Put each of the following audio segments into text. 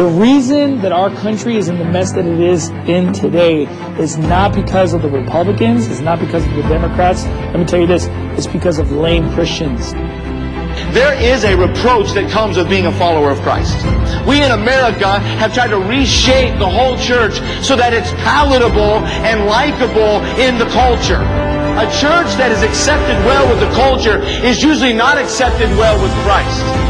The reason that our country is in the mess that it is in today is not because of the Republicans, it's not because of the Democrats. Let me tell you this, it's because of lame Christians. There is a reproach that comes with being a follower of Christ. We in America have tried to reshape the whole church so that it's palatable and likable in the culture. A church that is accepted well with the culture is usually not accepted well with Christ.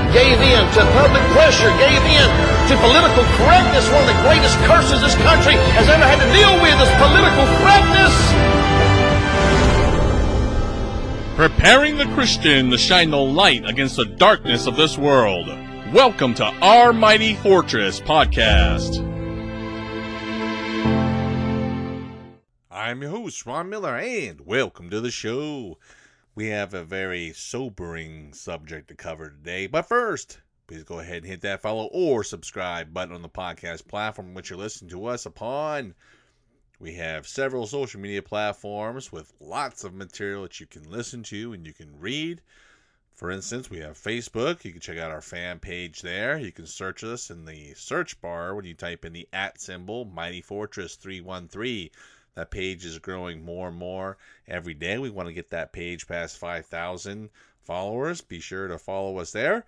Gave in to public pressure. Gave in to political correctness. One of the greatest curses this country has ever had to deal with is political correctness. Preparing the Christian to shine the light against the darkness of this world. Welcome to Our Mighty Fortress podcast. I'm your host, Ron Miller, and welcome to the show. We have a very sobering subject to cover today, but first, please go ahead and hit that follow or subscribe button on the podcast platform which you're listening to us upon. We have several social media platforms with lots of material that you can listen to and you can read. For instance, we have Facebook. You can check out our fan page there. You can search us in the search bar when you type in the at symbol Mighty Fortress 313. That page is growing more and more every day. We want to get that page past 5,000 followers. Be sure to follow us there.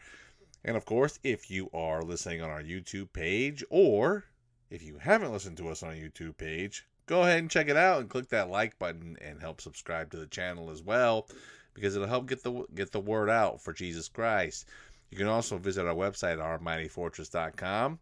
And of course, if you are listening on our YouTube page or if you haven't listened to us on our YouTube page, go ahead and check it out and click that like button and help subscribe to the channel as well because it'll help get the get the word out for Jesus Christ. You can also visit our website ourmightyfortress.com.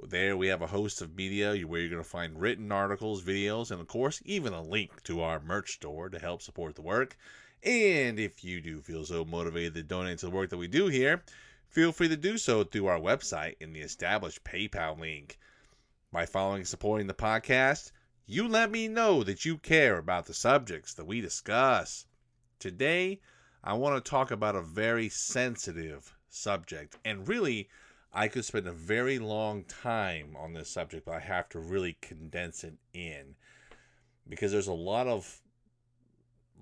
There we have a host of media where you're going to find written articles, videos, and of course even a link to our merch store to help support the work. And if you do feel so motivated to donate to the work that we do here, feel free to do so through our website in the established PayPal link. By following and supporting the podcast, you let me know that you care about the subjects that we discuss. Today, I want to talk about a very sensitive subject, and really, I could spend a very long time on this subject, but I have to really condense it in because there's a lot of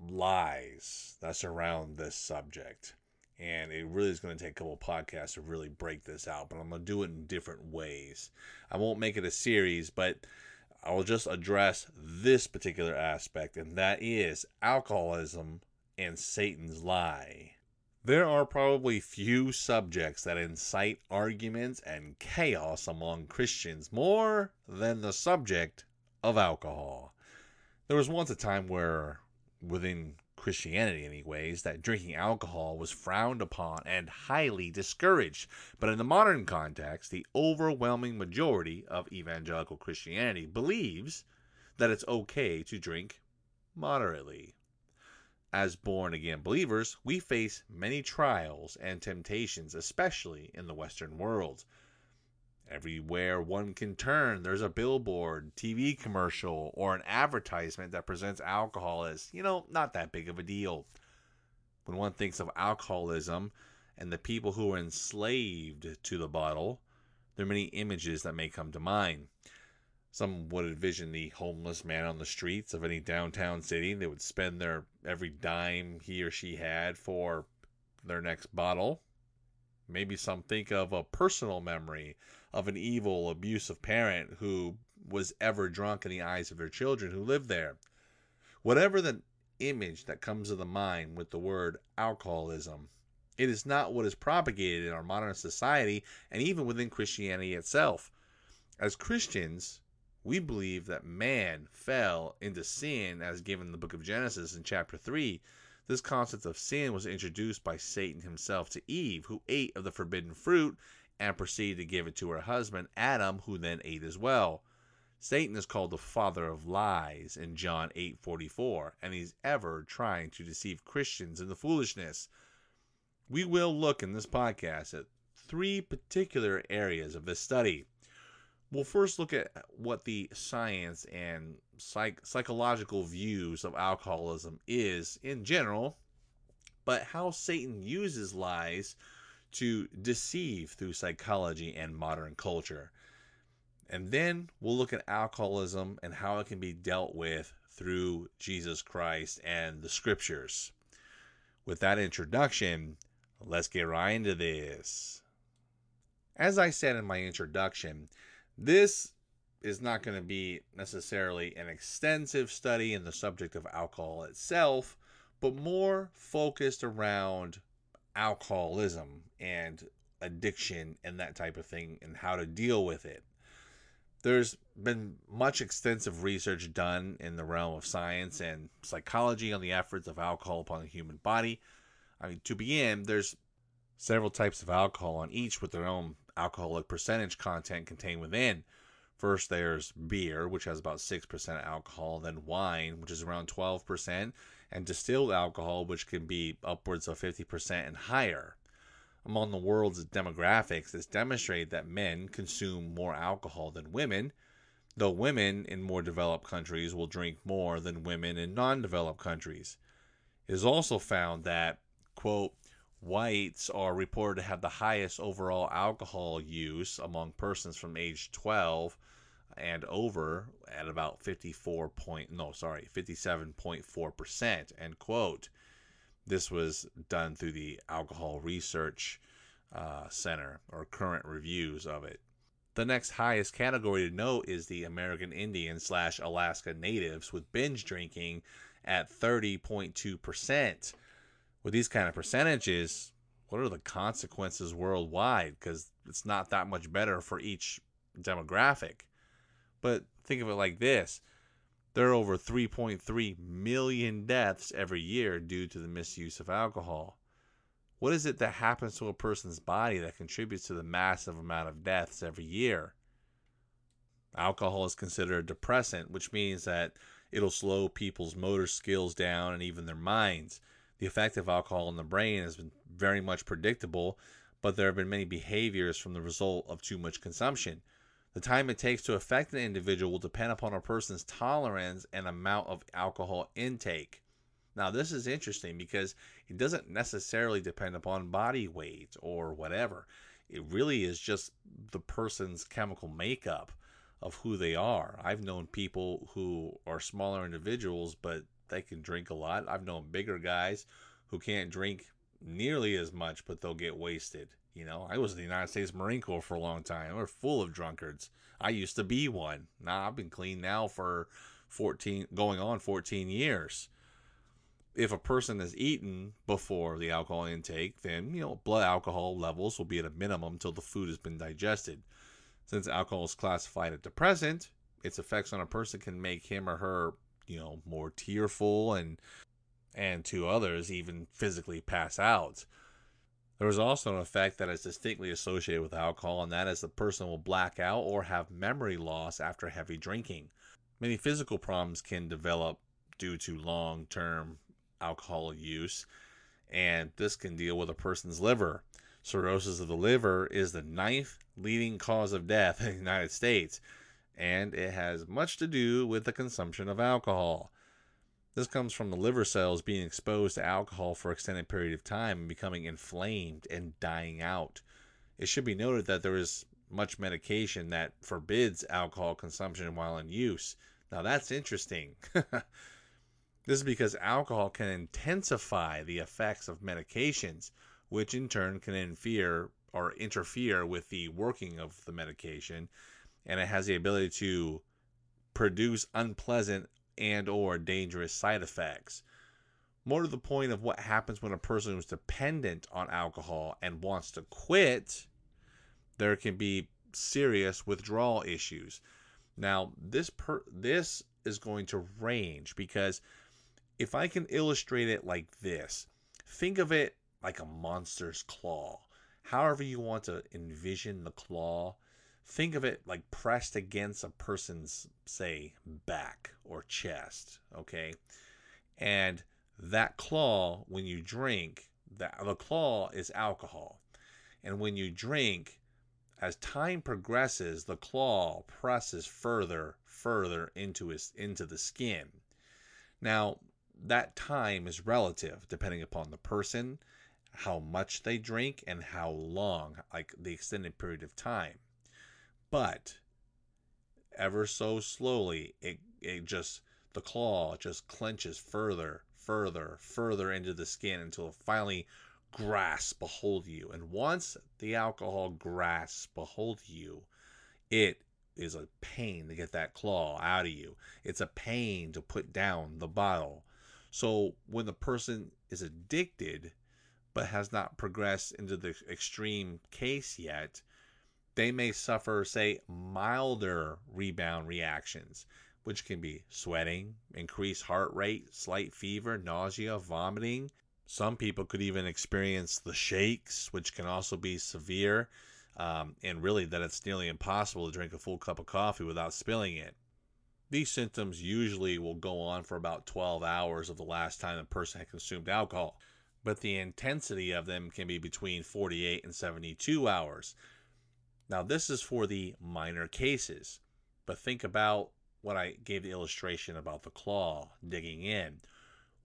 lies that surround this subject. And it really is going to take a couple podcasts to really break this out, but I'm going to do it in different ways. I won't make it a series, but I will just address this particular aspect, and that is alcoholism and Satan's lie. There are probably few subjects that incite arguments and chaos among Christians more than the subject of alcohol. There was once a time where, within Christianity, anyways, that drinking alcohol was frowned upon and highly discouraged. But in the modern context, the overwhelming majority of evangelical Christianity believes that it's okay to drink moderately. As born again believers, we face many trials and temptations, especially in the Western world. Everywhere one can turn, there's a billboard, TV commercial, or an advertisement that presents alcohol as, you know, not that big of a deal. When one thinks of alcoholism and the people who are enslaved to the bottle, there are many images that may come to mind. Some would envision the homeless man on the streets of any downtown city. They would spend their every dime he or she had for their next bottle. Maybe some think of a personal memory of an evil, abusive parent who was ever drunk in the eyes of their children who lived there. Whatever the image that comes to the mind with the word alcoholism, it is not what is propagated in our modern society and even within Christianity itself. As Christians, we believe that man fell into sin as given in the book of Genesis in chapter 3. This concept of sin was introduced by Satan himself to Eve, who ate of the forbidden fruit and proceeded to give it to her husband Adam, who then ate as well. Satan is called the father of lies in John 8:44, and he's ever trying to deceive Christians into foolishness. We will look in this podcast at three particular areas of this study. We'll first look at what the science and psych- psychological views of alcoholism is in general, but how Satan uses lies to deceive through psychology and modern culture. And then we'll look at alcoholism and how it can be dealt with through Jesus Christ and the scriptures. With that introduction, let's get right into this. As I said in my introduction, this is not going to be necessarily an extensive study in the subject of alcohol itself, but more focused around alcoholism and addiction and that type of thing and how to deal with it. There's been much extensive research done in the realm of science and psychology on the efforts of alcohol upon the human body. I mean, to begin, there's several types of alcohol, and each with their own alcoholic percentage content contained within. First, there's beer, which has about 6% alcohol, then wine, which is around 12%, and distilled alcohol, which can be upwards of 50% and higher among the world's demographics is demonstrated that men consume more alcohol than women, though women in more developed countries will drink more than women in non developed countries. It is also found that, quote, whites are reported to have the highest overall alcohol use among persons from age 12 and over at about 54 point no sorry 57.4% end quote this was done through the Alcohol Research uh, Center or current reviews of it. The next highest category to note is the American Indian slash Alaska Natives with binge drinking at 30.2%. With these kind of percentages, what are the consequences worldwide? Because it's not that much better for each demographic. But think of it like this there are over 3.3 million deaths every year due to the misuse of alcohol. What is it that happens to a person's body that contributes to the massive amount of deaths every year? Alcohol is considered a depressant, which means that it'll slow people's motor skills down and even their minds. The effect of alcohol on the brain has been very much predictable, but there have been many behaviors from the result of too much consumption. The time it takes to affect an individual will depend upon a person's tolerance and amount of alcohol intake. Now, this is interesting because it doesn't necessarily depend upon body weight or whatever. It really is just the person's chemical makeup of who they are. I've known people who are smaller individuals, but they can drink a lot. I've known bigger guys who can't drink nearly as much, but they'll get wasted. You know, I was in the United States Marine Corps for a long time. We're full of drunkards. I used to be one. Now I've been clean now for 14, going on 14 years. If a person has eaten before the alcohol intake, then, you know, blood alcohol levels will be at a minimum until the food has been digested. Since alcohol is classified a depressant, its effects on a person can make him or her, you know, more tearful and and to others even physically pass out. There is also an effect that is distinctly associated with alcohol, and that is the person will black out or have memory loss after heavy drinking. Many physical problems can develop due to long term alcohol use, and this can deal with a person's liver. Cirrhosis of the liver is the ninth leading cause of death in the United States, and it has much to do with the consumption of alcohol. This comes from the liver cells being exposed to alcohol for extended period of time and becoming inflamed and dying out. It should be noted that there is much medication that forbids alcohol consumption while in use. Now that's interesting. this is because alcohol can intensify the effects of medications, which in turn can interfere or interfere with the working of the medication, and it has the ability to produce unpleasant and or dangerous side effects. More to the point of what happens when a person is dependent on alcohol and wants to quit, there can be serious withdrawal issues. Now, this per this is going to range because if I can illustrate it like this, think of it like a monster's claw. However you want to envision the claw, think of it like pressed against a person's say back or chest okay and that claw when you drink that the claw is alcohol and when you drink as time progresses, the claw presses further, further into his into the skin. Now, that time is relative depending upon the person, how much they drink, and how long, like the extended period of time. But ever so slowly, it it just the claw just clenches further, further, further into the skin until it finally grasps a hold of you. And once the alcohol grasps a hold of you, it is a pain to get that claw out of you. It's a pain to put down the bottle. So when the person is addicted but has not progressed into the extreme case yet, they may suffer, say, milder rebound reactions, which can be sweating, increased heart rate, slight fever, nausea, vomiting, some people could even experience the shakes, which can also be severe, um, and really that it's nearly impossible to drink a full cup of coffee without spilling it. These symptoms usually will go on for about 12 hours of the last time the person had consumed alcohol, but the intensity of them can be between 48 and 72 hours. Now, this is for the minor cases, but think about what I gave the illustration about the claw digging in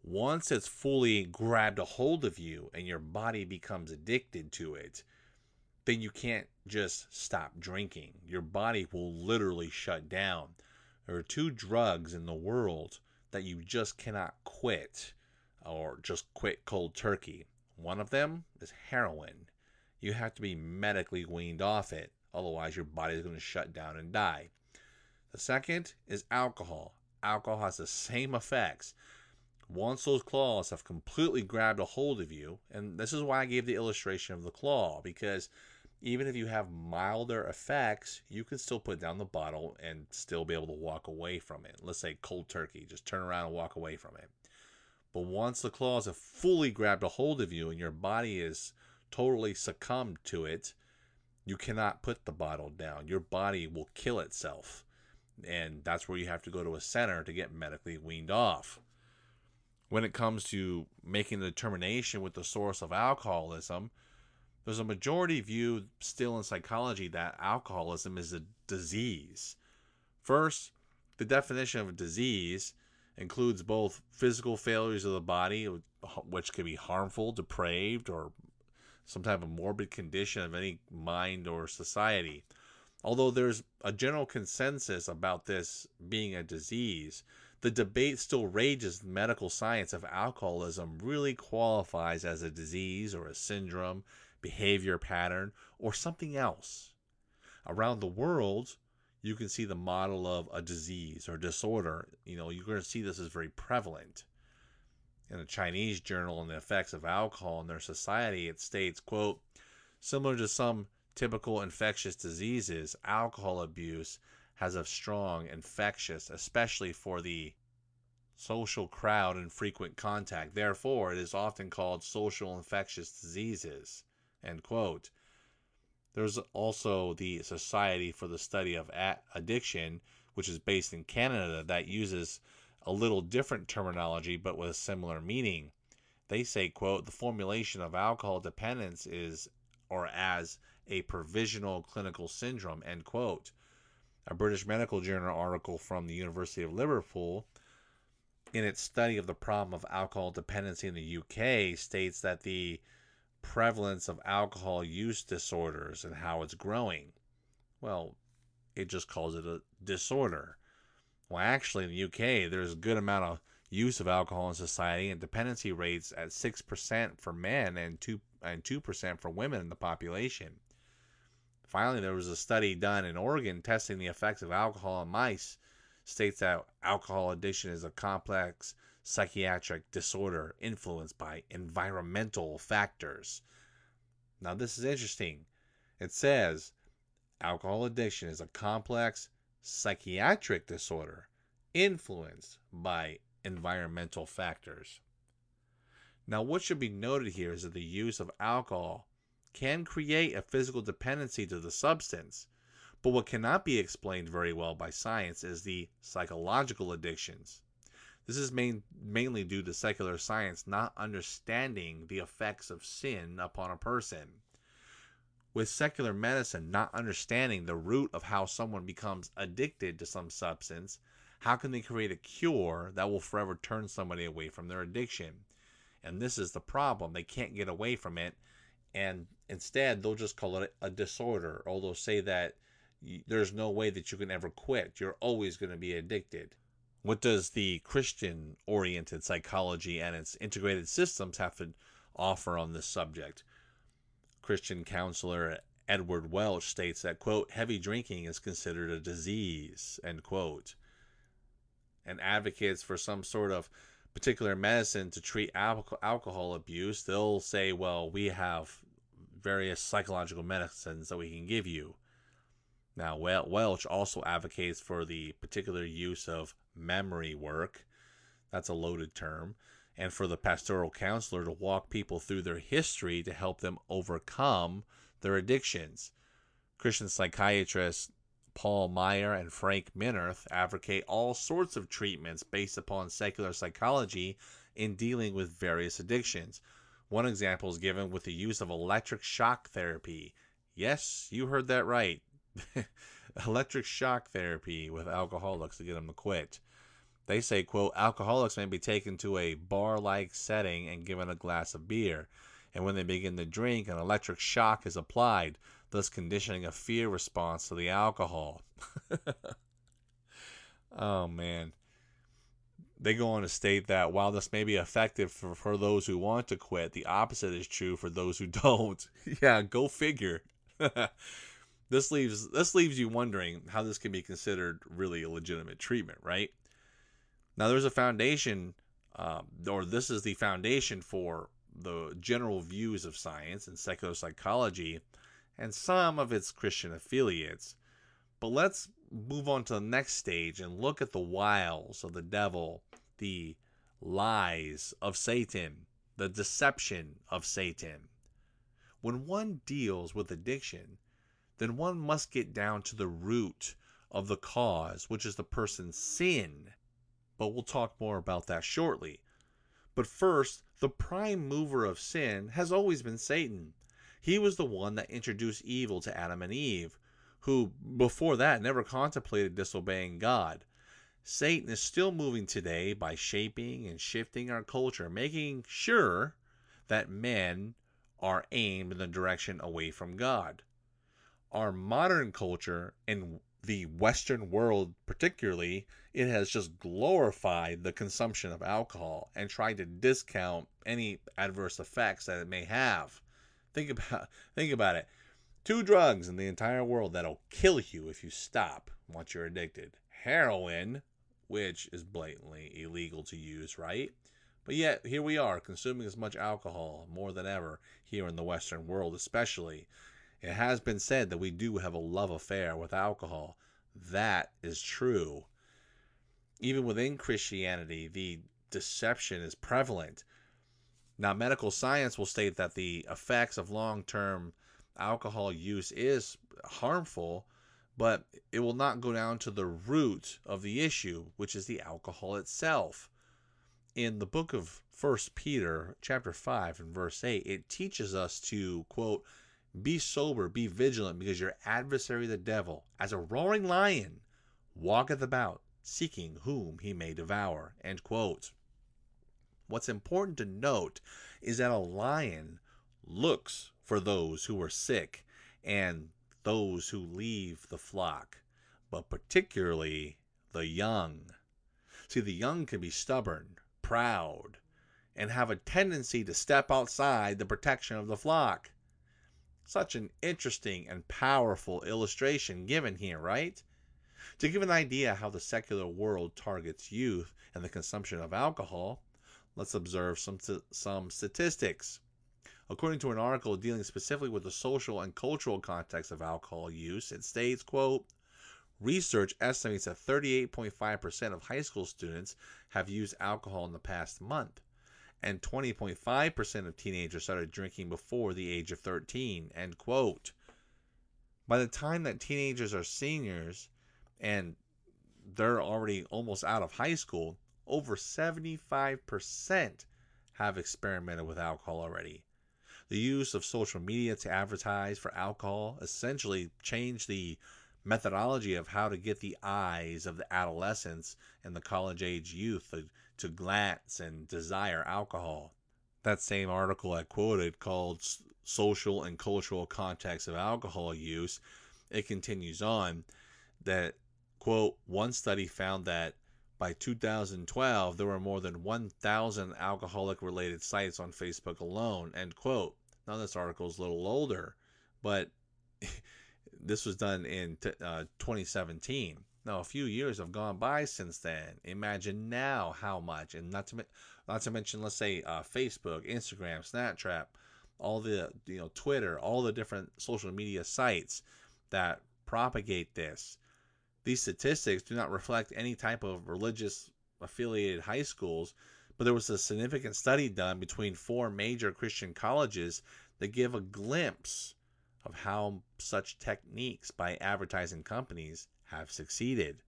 once it's fully grabbed a hold of you and your body becomes addicted to it, then you can't just stop drinking. Your body will literally shut down. There are two drugs in the world that you just cannot quit or just quit cold turkey. One of them is heroin. You have to be medically weaned off it, otherwise, your body is going to shut down and die. The second is alcohol. Alcohol has the same effects. Once those claws have completely grabbed a hold of you, and this is why I gave the illustration of the claw, because even if you have milder effects, you can still put down the bottle and still be able to walk away from it. Let's say cold turkey, just turn around and walk away from it. But once the claws have fully grabbed a hold of you and your body is totally succumbed to it, you cannot put the bottle down. Your body will kill itself. And that's where you have to go to a center to get medically weaned off when it comes to making the determination with the source of alcoholism, there's a majority view still in psychology that alcoholism is a disease. First, the definition of a disease includes both physical failures of the body, which can be harmful, depraved, or some type of morbid condition of any mind or society. Although there's a general consensus about this being a disease, the debate still rages in medical science if alcoholism really qualifies as a disease or a syndrome, behavior pattern, or something else. Around the world, you can see the model of a disease or disorder. You know, you're going to see this as very prevalent. In a Chinese journal on the effects of alcohol in their society, it states, quote, similar to some typical infectious diseases, alcohol abuse has a strong infectious, especially for the social crowd and frequent contact. Therefore, it is often called social infectious diseases. End quote. There's also the Society for the Study of Addiction, which is based in Canada, that uses a little different terminology but with similar meaning. They say, quote, the formulation of alcohol dependence is or as a provisional clinical syndrome, end quote. A British Medical Journal article from the University of Liverpool, in its study of the problem of alcohol dependency in the UK, states that the prevalence of alcohol use disorders and how it's growing. Well, it just calls it a disorder. Well, actually, in the UK, there's a good amount of use of alcohol in society, and dependency rates at six percent for men and two and two percent for women in the population. Finally, there was a study done in Oregon testing the effects of alcohol on mice. States that alcohol addiction is a complex psychiatric disorder influenced by environmental factors. Now, this is interesting. It says alcohol addiction is a complex psychiatric disorder influenced by environmental factors. Now, what should be noted here is that the use of alcohol can create a physical dependency to the substance. But what cannot be explained very well by science is the psychological addictions. This is main, mainly due to secular science not understanding the effects of sin upon a person. With secular medicine not understanding the root of how someone becomes addicted to some substance, how can they create a cure that will forever turn somebody away from their addiction? And this is the problem. They can't get away from it. And instead, they'll just call it a disorder, or they'll say that there's no way that you can ever quit. You're always going to be addicted. What does the Christian oriented psychology and its integrated systems have to offer on this subject? Christian counselor Edward Welch states that, quote, heavy drinking is considered a disease, end quote, and advocates for some sort of particular medicine to treat alcohol abuse. They'll say, well, we have various psychological medicines that we can give you. Now, Welch also advocates for the particular use of memory work. That's a loaded term and for the pastoral counselor to walk people through their history to help them overcome their addictions. Christian psychiatrists Paul Meier and Frank Minirth advocate all sorts of treatments based upon secular psychology in dealing with various addictions. One example is given with the use of electric shock therapy. Yes, you heard that right. electric shock therapy with alcoholics to get them to quit. They say, quote, alcoholics may be taken to a bar like setting and given a glass of beer. And when they begin to drink, an electric shock is applied, thus conditioning a fear response to the alcohol. oh, man. They go on to state that while this may be effective for, for those who want to quit, the opposite is true for those who don't. yeah, go figure. this leaves this leaves you wondering how this can be considered really a legitimate treatment, right? Now, there's a foundation, um, or this is the foundation for the general views of science and secular psychology and some of its Christian affiliates. But let's move on to the next stage and look at the wiles of the devil, the lies of Satan, the deception of Satan. When one deals with addiction, then one must get down to the root of the cause, which is the person's sin but we'll talk more about that shortly. But first, the prime mover of sin has always been Satan. He was the one that introduced evil to Adam and Eve, who before that never contemplated disobeying God. Satan is still moving today by shaping and shifting our culture, making sure that men are aimed in the direction away from God. Our modern culture and the Western world, particularly, it has just glorified the consumption of alcohol and tried to discount any adverse effects that it may have. Think about think about it. Two drugs in the entire world that'll kill you if you stop once you're addicted. Heroin, which is blatantly illegal to use, right? But yet, here we are consuming as much alcohol more than ever here in the Western world, especially. It has been said that we do have a love affair with alcohol. That is true. Even within Christianity, the deception is prevalent. Now, medical science will state that the effects of long term alcohol use is harmful, but it will not go down to the root of the issue, which is the alcohol itself. In the book of First Peter, chapter 5 and verse 8, it teaches us to, quote, be sober, be vigilant, because your adversary the devil, as a roaring lion, walketh about, seeking whom he may devour. What's important to note is that a lion looks for those who are sick and those who leave the flock, but particularly the young. See, the young can be stubborn, proud, and have a tendency to step outside the protection of the flock. Such an interesting and powerful illustration given here, right? To give an idea how the secular world targets youth and the consumption of alcohol, let's observe some, some statistics. According to an article dealing specifically with the social and cultural context of alcohol use, it states, quote, Research estimates that 38.5% of high school students have used alcohol in the past month and 20.5% of teenagers started drinking before the age of 13. End quote. By the time that teenagers are seniors and they're already almost out of high school, over 75% have experimented with alcohol already. The use of social media to advertise for alcohol essentially changed the methodology of how to get the eyes of the adolescents and the college age youth to, to glance and desire alcohol. That same article I quoted called Social and Cultural Context of Alcohol Use, it continues on that, quote, one study found that by 2012, there were more than 1,000 alcoholic related sites on Facebook alone. End quote. Now, this article is a little older, but this was done in uh, 2017. Now, a few years have gone by since then. Imagine now how much, and not to not to mention, let's say uh, Facebook, Instagram, Snapchat, all the you know Twitter, all the different social media sites that propagate this. These statistics do not reflect any type of religious affiliated high schools, but there was a significant study done between four major Christian colleges that give a glimpse of how such techniques by advertising companies have succeeded.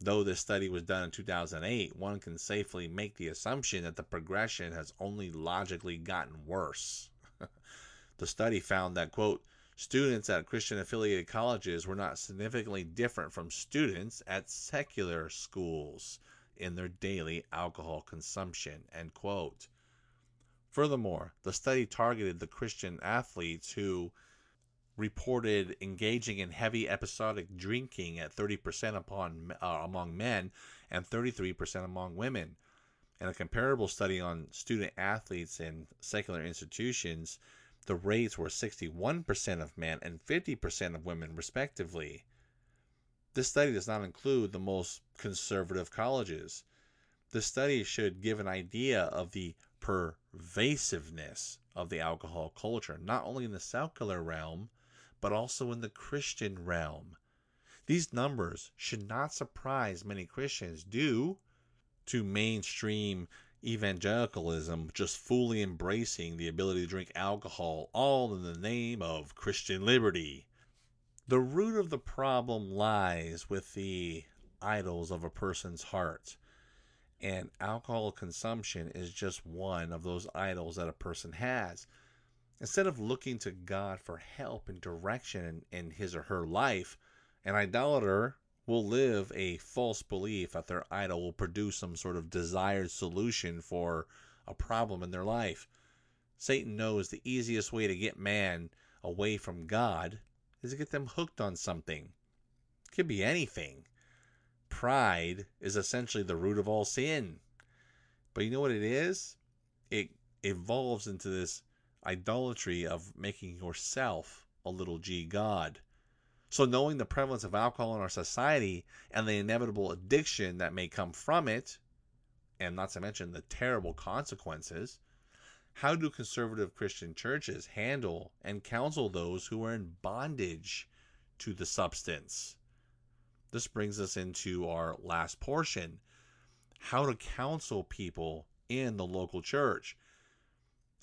Though this study was done in 2008, one can safely make the assumption that the progression has only logically gotten worse. the study found that, quote, students at Christian affiliated colleges were not significantly different from students at secular schools in their daily alcohol consumption. End quote. Furthermore, the study targeted the Christian athletes who reported engaging in heavy episodic drinking at 30% upon, uh, among men and 33% among women. In a comparable study on student athletes in secular institutions, the rates were 61% of men and 50% of women, respectively. This study does not include the most conservative colleges. The study should give an idea of the pervasiveness of the alcohol culture, not only in the secular realm, but also in the Christian realm. These numbers should not surprise many Christians due to mainstream evangelicalism just fully embracing the ability to drink alcohol, all in the name of Christian liberty. The root of the problem lies with the idols of a person's heart. And alcohol consumption is just one of those idols that a person has. Instead of looking to God for help and direction in, in his or her life, an idolater will live a false belief that their idol will produce some sort of desired solution for a problem in their life. Satan knows the easiest way to get man away from God is to get them hooked on something. It could be anything. Pride is essentially the root of all sin. But you know what it is? It evolves into this idolatry of making yourself a little g God. So, knowing the prevalence of alcohol in our society and the inevitable addiction that may come from it, and not to mention the terrible consequences, how do conservative Christian churches handle and counsel those who are in bondage to the substance? This brings us into our last portion how to counsel people in the local church.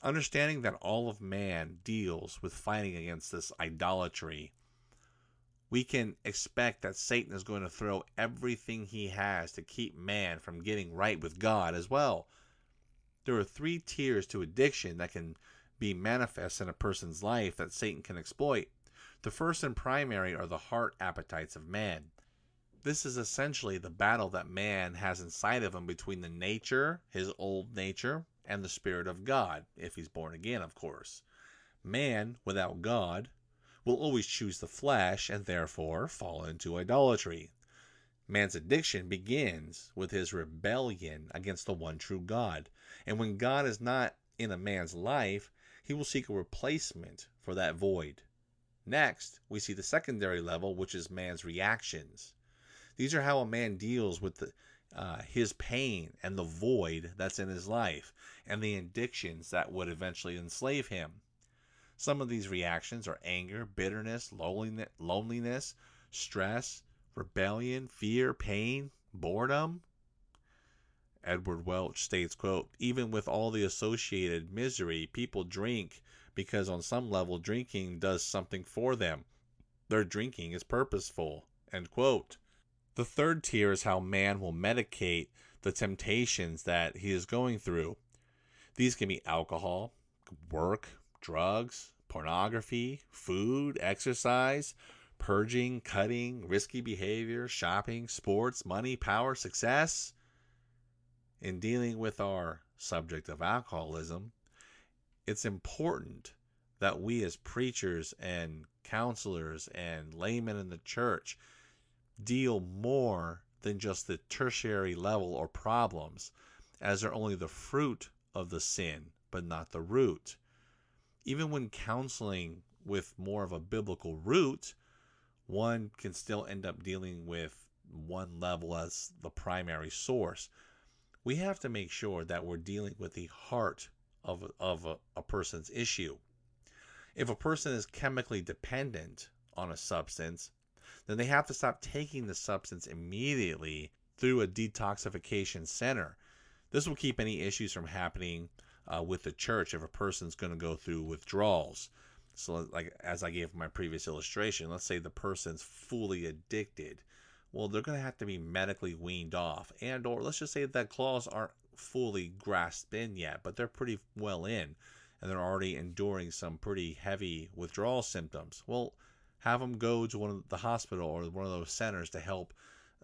Understanding that all of man deals with fighting against this idolatry we can expect that Satan is going to throw everything he has to keep man from getting right with God as well. There are three tiers to addiction that can be manifest in a person's life that Satan can exploit. The first and primary are the heart appetites of man. This is essentially the battle that man has inside of him between the nature, his old nature, and the Spirit of God, if he's born again, of course. Man, without God, will always choose the flesh and therefore fall into idolatry. Man's addiction begins with his rebellion against the one true God. And when God is not in a man's life, he will seek a replacement for that void. Next, we see the secondary level, which is man's reactions. These are how a man deals with the, uh, his pain and the void that's in his life and the addictions that would eventually enslave him. Some of these reactions are anger, bitterness, loneliness, stress, rebellion, fear, pain, boredom. Edward Welch states, quote, even with all the associated misery, people drink because on some level drinking does something for them. Their drinking is purposeful. End quote. The third tier is how man will medicate the temptations that he is going through. These can be alcohol, work, drugs, pornography, food, exercise, purging, cutting, risky behavior, shopping, sports, money, power, success. In dealing with our subject of alcoholism, it's important that we as preachers and counselors and laymen in the church deal more than just the tertiary level or problems, as they're only the fruit of the sin, but not the root. Even when counseling with more of a biblical root, one can still end up dealing with one level as the primary source. We have to make sure that we're dealing with the heart of, of a, a person's issue. If a person is chemically dependent on a substance, then they have to stop taking the substance immediately through a detoxification center. This will keep any issues from happening uh, with the church if a person's going to go through withdrawals. So, like as I gave my previous illustration, let's say the person's fully addicted. Well, they're going to have to be medically weaned off, and or let's just say that claws aren't fully grasped in yet, but they're pretty well in, and they're already enduring some pretty heavy withdrawal symptoms. Well, have them go to one of the hospital or one of those centers to help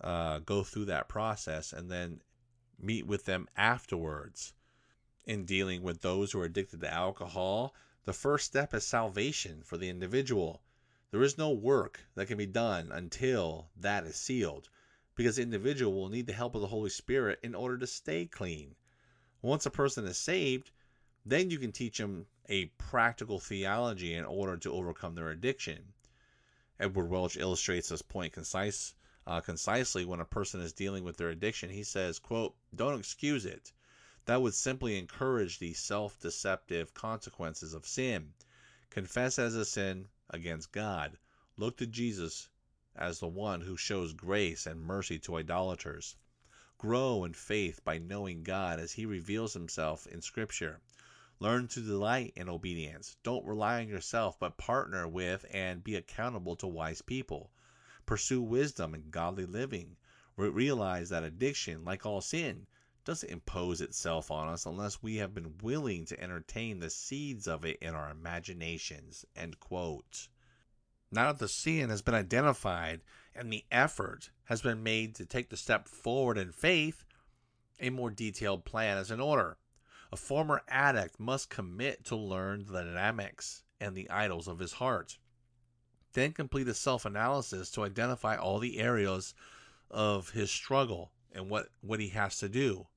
uh, go through that process, and then meet with them afterwards. In dealing with those who are addicted to alcohol, the first step is salvation for the individual. There is no work that can be done until that is sealed, because the individual will need the help of the Holy Spirit in order to stay clean. Once a person is saved, then you can teach them a practical theology in order to overcome their addiction. Edward Welch illustrates this point concise, uh, concisely when a person is dealing with their addiction. He says, quote, Don't excuse it. That would simply encourage the self deceptive consequences of sin. Confess as a sin against God. Look to Jesus as the one who shows grace and mercy to idolaters. Grow in faith by knowing God as he reveals himself in Scripture. Learn to delight in obedience. Don't rely on yourself, but partner with and be accountable to wise people. Pursue wisdom and godly living. Re- realize that addiction, like all sin, doesn't impose itself on us unless we have been willing to entertain the seeds of it in our imaginations. End quote. Now that the sin has been identified and the effort has been made to take the step forward in faith, a more detailed plan is in order. A former addict must commit to learn the dynamics and the idols of his heart. Then complete a self analysis to identify all the areas of his struggle and what, what he has to do.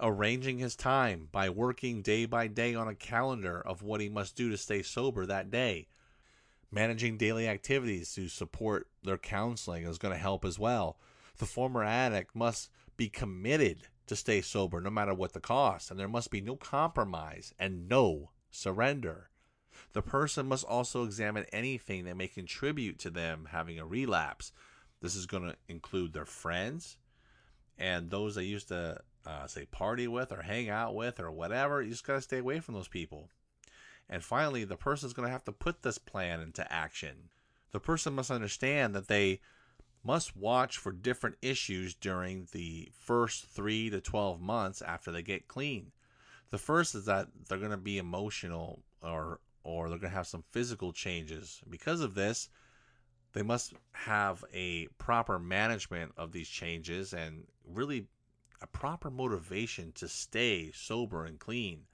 Arranging his time by working day by day on a calendar of what he must do to stay sober that day. Managing daily activities to support their counseling is going to help as well. The former addict must be committed to stay sober no matter what the cost, and there must be no compromise and no surrender. The person must also examine anything that may contribute to them having a relapse. This is going to include their friends and those they used to, uh, say, party with or hang out with or whatever. You just got to stay away from those people. And finally, the person is going to have to put this plan into action. The person must understand that they must watch for different issues during the first 3 to 12 months after they get clean. The first is that they're going to be emotional or or they're going to have some physical changes. Because of this, they must have a proper management of these changes and really a proper motivation to stay sober and clean.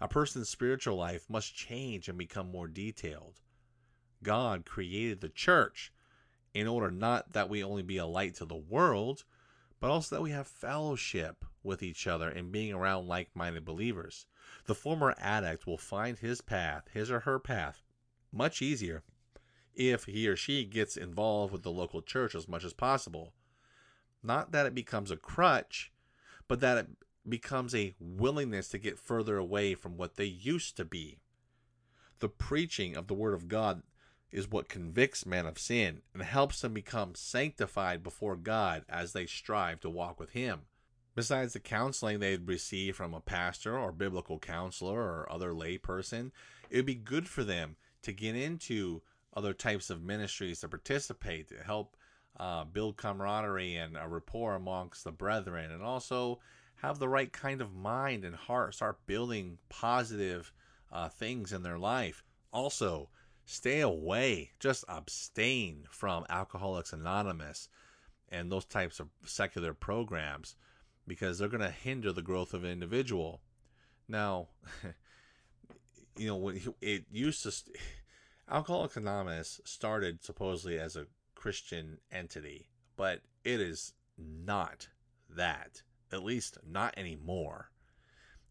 A person's spiritual life must change and become more detailed. God created the church in order not that we only be a light to the world, but also that we have fellowship with each other and being around like minded believers. The former addict will find his path, his or her path, much easier if he or she gets involved with the local church as much as possible. Not that it becomes a crutch, but that it becomes a willingness to get further away from what they used to be. The preaching of the Word of God is what convicts men of sin and helps them become sanctified before God as they strive to walk with Him. Besides the counseling they'd receive from a pastor or biblical counselor or other layperson, it would be good for them to get into other types of ministries to participate to help uh, build camaraderie and a rapport amongst the brethren, and also have the right kind of mind and heart. Start building positive uh, things in their life. Also, stay away, just abstain from Alcoholics Anonymous and those types of secular programs because they're going to hinder the growth of an individual. Now, you know, when it used to, Alcoholics Anonymous started supposedly as a Christian entity, but it is not that. At least not anymore.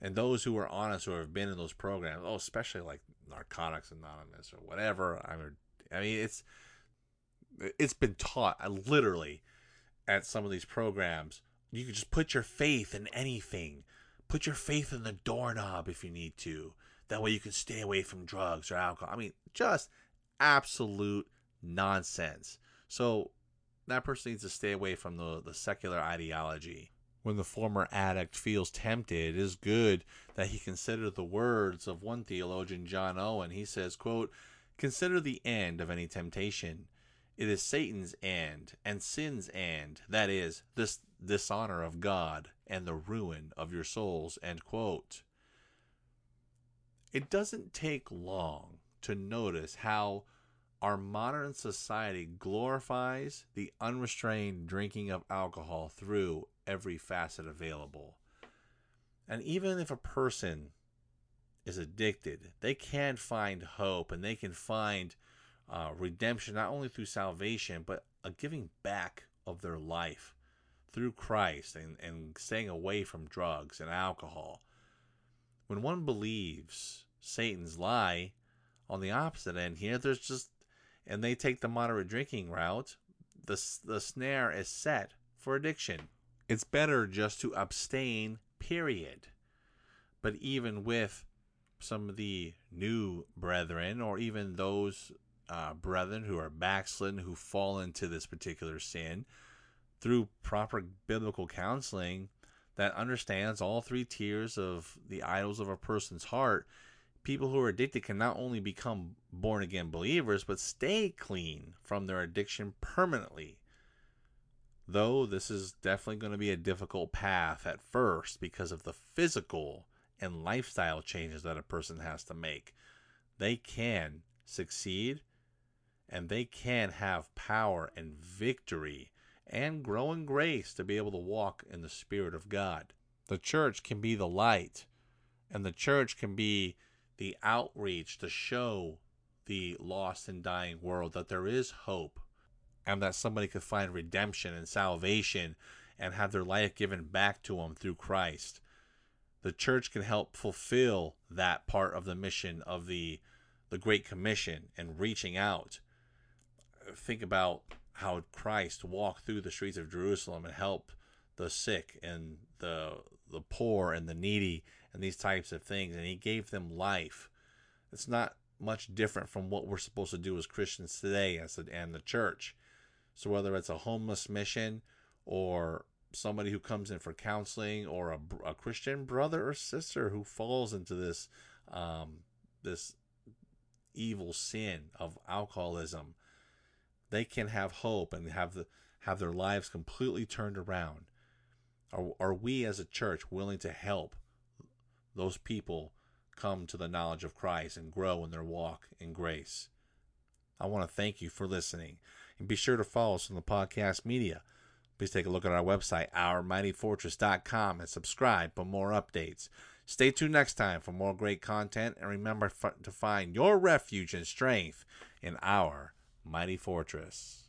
And those who are honest, who have been in those programs, oh, especially like Narcotics Anonymous or whatever. I mean, I mean, it's it's been taught. I literally at some of these programs, you can just put your faith in anything. Put your faith in the doorknob if you need to. That way you can stay away from drugs or alcohol. I mean, just absolute nonsense. So that person needs to stay away from the, the secular ideology. When the former addict feels tempted, it is good that he consider the words of one theologian, John Owen. He says, quote, Consider the end of any temptation it is Satan's end and sin's end, that is, this dishonor of God and the ruin of your souls. End quote. It doesn't take long to notice how our modern society glorifies the unrestrained drinking of alcohol through every facet available. And even if a person is addicted, they can find hope and they can find uh, redemption, not only through salvation, but a giving back of their life through Christ and, and staying away from drugs and alcohol. When one believes Satan's lie, on the opposite end here, there's just, and they take the moderate drinking route, the, the snare is set for addiction. It's better just to abstain, period. But even with some of the new brethren, or even those uh, brethren who are backslidden, who fall into this particular sin, through proper biblical counseling that understands all three tiers of the idols of a person's heart, people who are addicted can not only become born again believers, but stay clean from their addiction permanently. Though this is definitely going to be a difficult path at first because of the physical and lifestyle changes that a person has to make, they can succeed and they can have power and victory and growing grace to be able to walk in the Spirit of God. The church can be the light, and the church can be the outreach to show the lost and dying world that there is hope and that somebody could find redemption and salvation and have their life given back to them through Christ. The church can help fulfill that part of the mission of the the Great Commission and reaching out think about how Christ walked through the streets of Jerusalem and helped the sick and the the poor and the needy and these types of things and he gave them life. It's not much different from what we're supposed to do as Christians today as and the church. So whether it's a homeless mission or somebody who comes in for counseling or a, a Christian brother or sister who falls into this um, this evil sin of alcoholism they can have hope and have the have their lives completely turned around. Are, are we as a church willing to help those people come to the knowledge of Christ and grow in their walk in grace? I want to thank you for listening. And be sure to follow us on the podcast media. Please take a look at our website, ourmightyfortress.com, and subscribe for more updates. Stay tuned next time for more great content, and remember to find your refuge and strength in our mighty fortress.